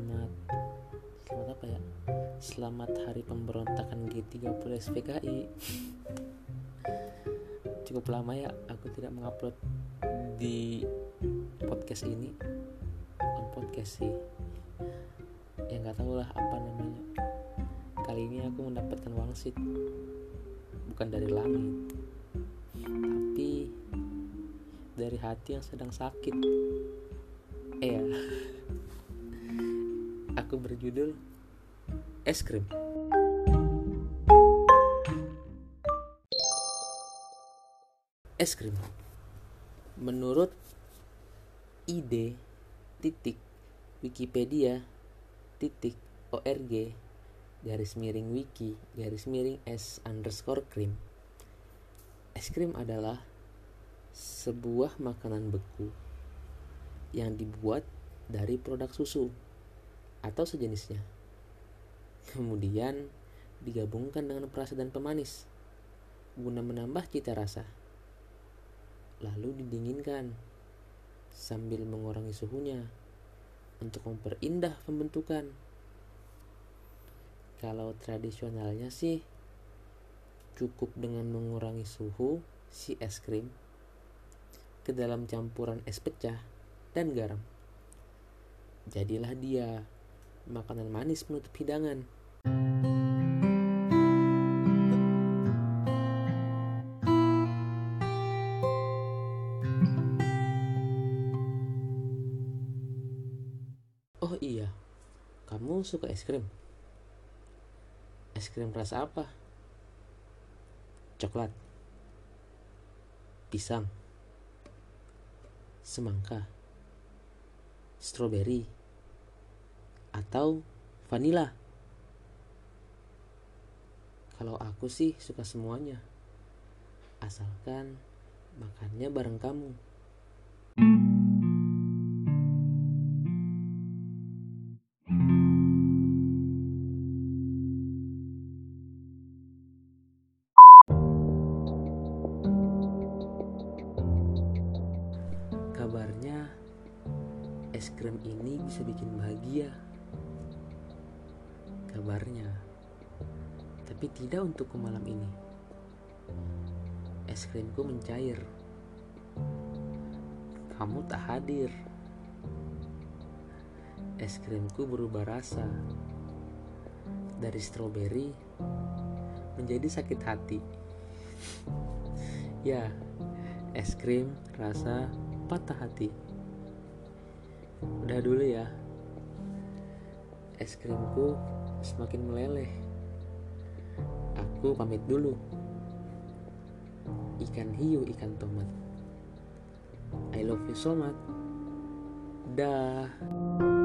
selamat selamat apa ya? Selamat hari pemberontakan G30 SPKI cukup lama ya aku tidak mengupload di podcast ini. Bukan podcast sih. Ya nggak tahu lah apa namanya. Kali ini aku mendapatkan wangsit bukan dari langit. Tapi dari hati yang sedang sakit. Eh ya aku berjudul es krim. Es krim. Menurut ide titik wikipedia titik org garis miring wiki garis miring s underscore krim. Es krim adalah sebuah makanan beku yang dibuat dari produk susu atau sejenisnya kemudian digabungkan dengan perasa dan pemanis guna menambah cita rasa lalu didinginkan sambil mengurangi suhunya untuk memperindah pembentukan. Kalau tradisionalnya sih cukup dengan mengurangi suhu si es krim ke dalam campuran es pecah dan garam. Jadilah dia makanan manis penutup hidangan. Oh iya, kamu suka es krim? Es krim rasa apa? Coklat, pisang, semangka, stroberi, atau vanila? Kalau aku sih suka semuanya, asalkan makannya bareng kamu. Kabarnya es krim ini bisa bikin bahagia. Kabarnya. Tapi tidak untuk malam ini. Es krimku mencair. Kamu tak hadir. Es krimku berubah rasa. Dari stroberi menjadi sakit hati. Ya, es krim rasa patah hati. Udah dulu ya. Es krimku semakin meleleh. Aku pamit dulu. Ikan hiu, ikan tomat. I love you so much. Dah.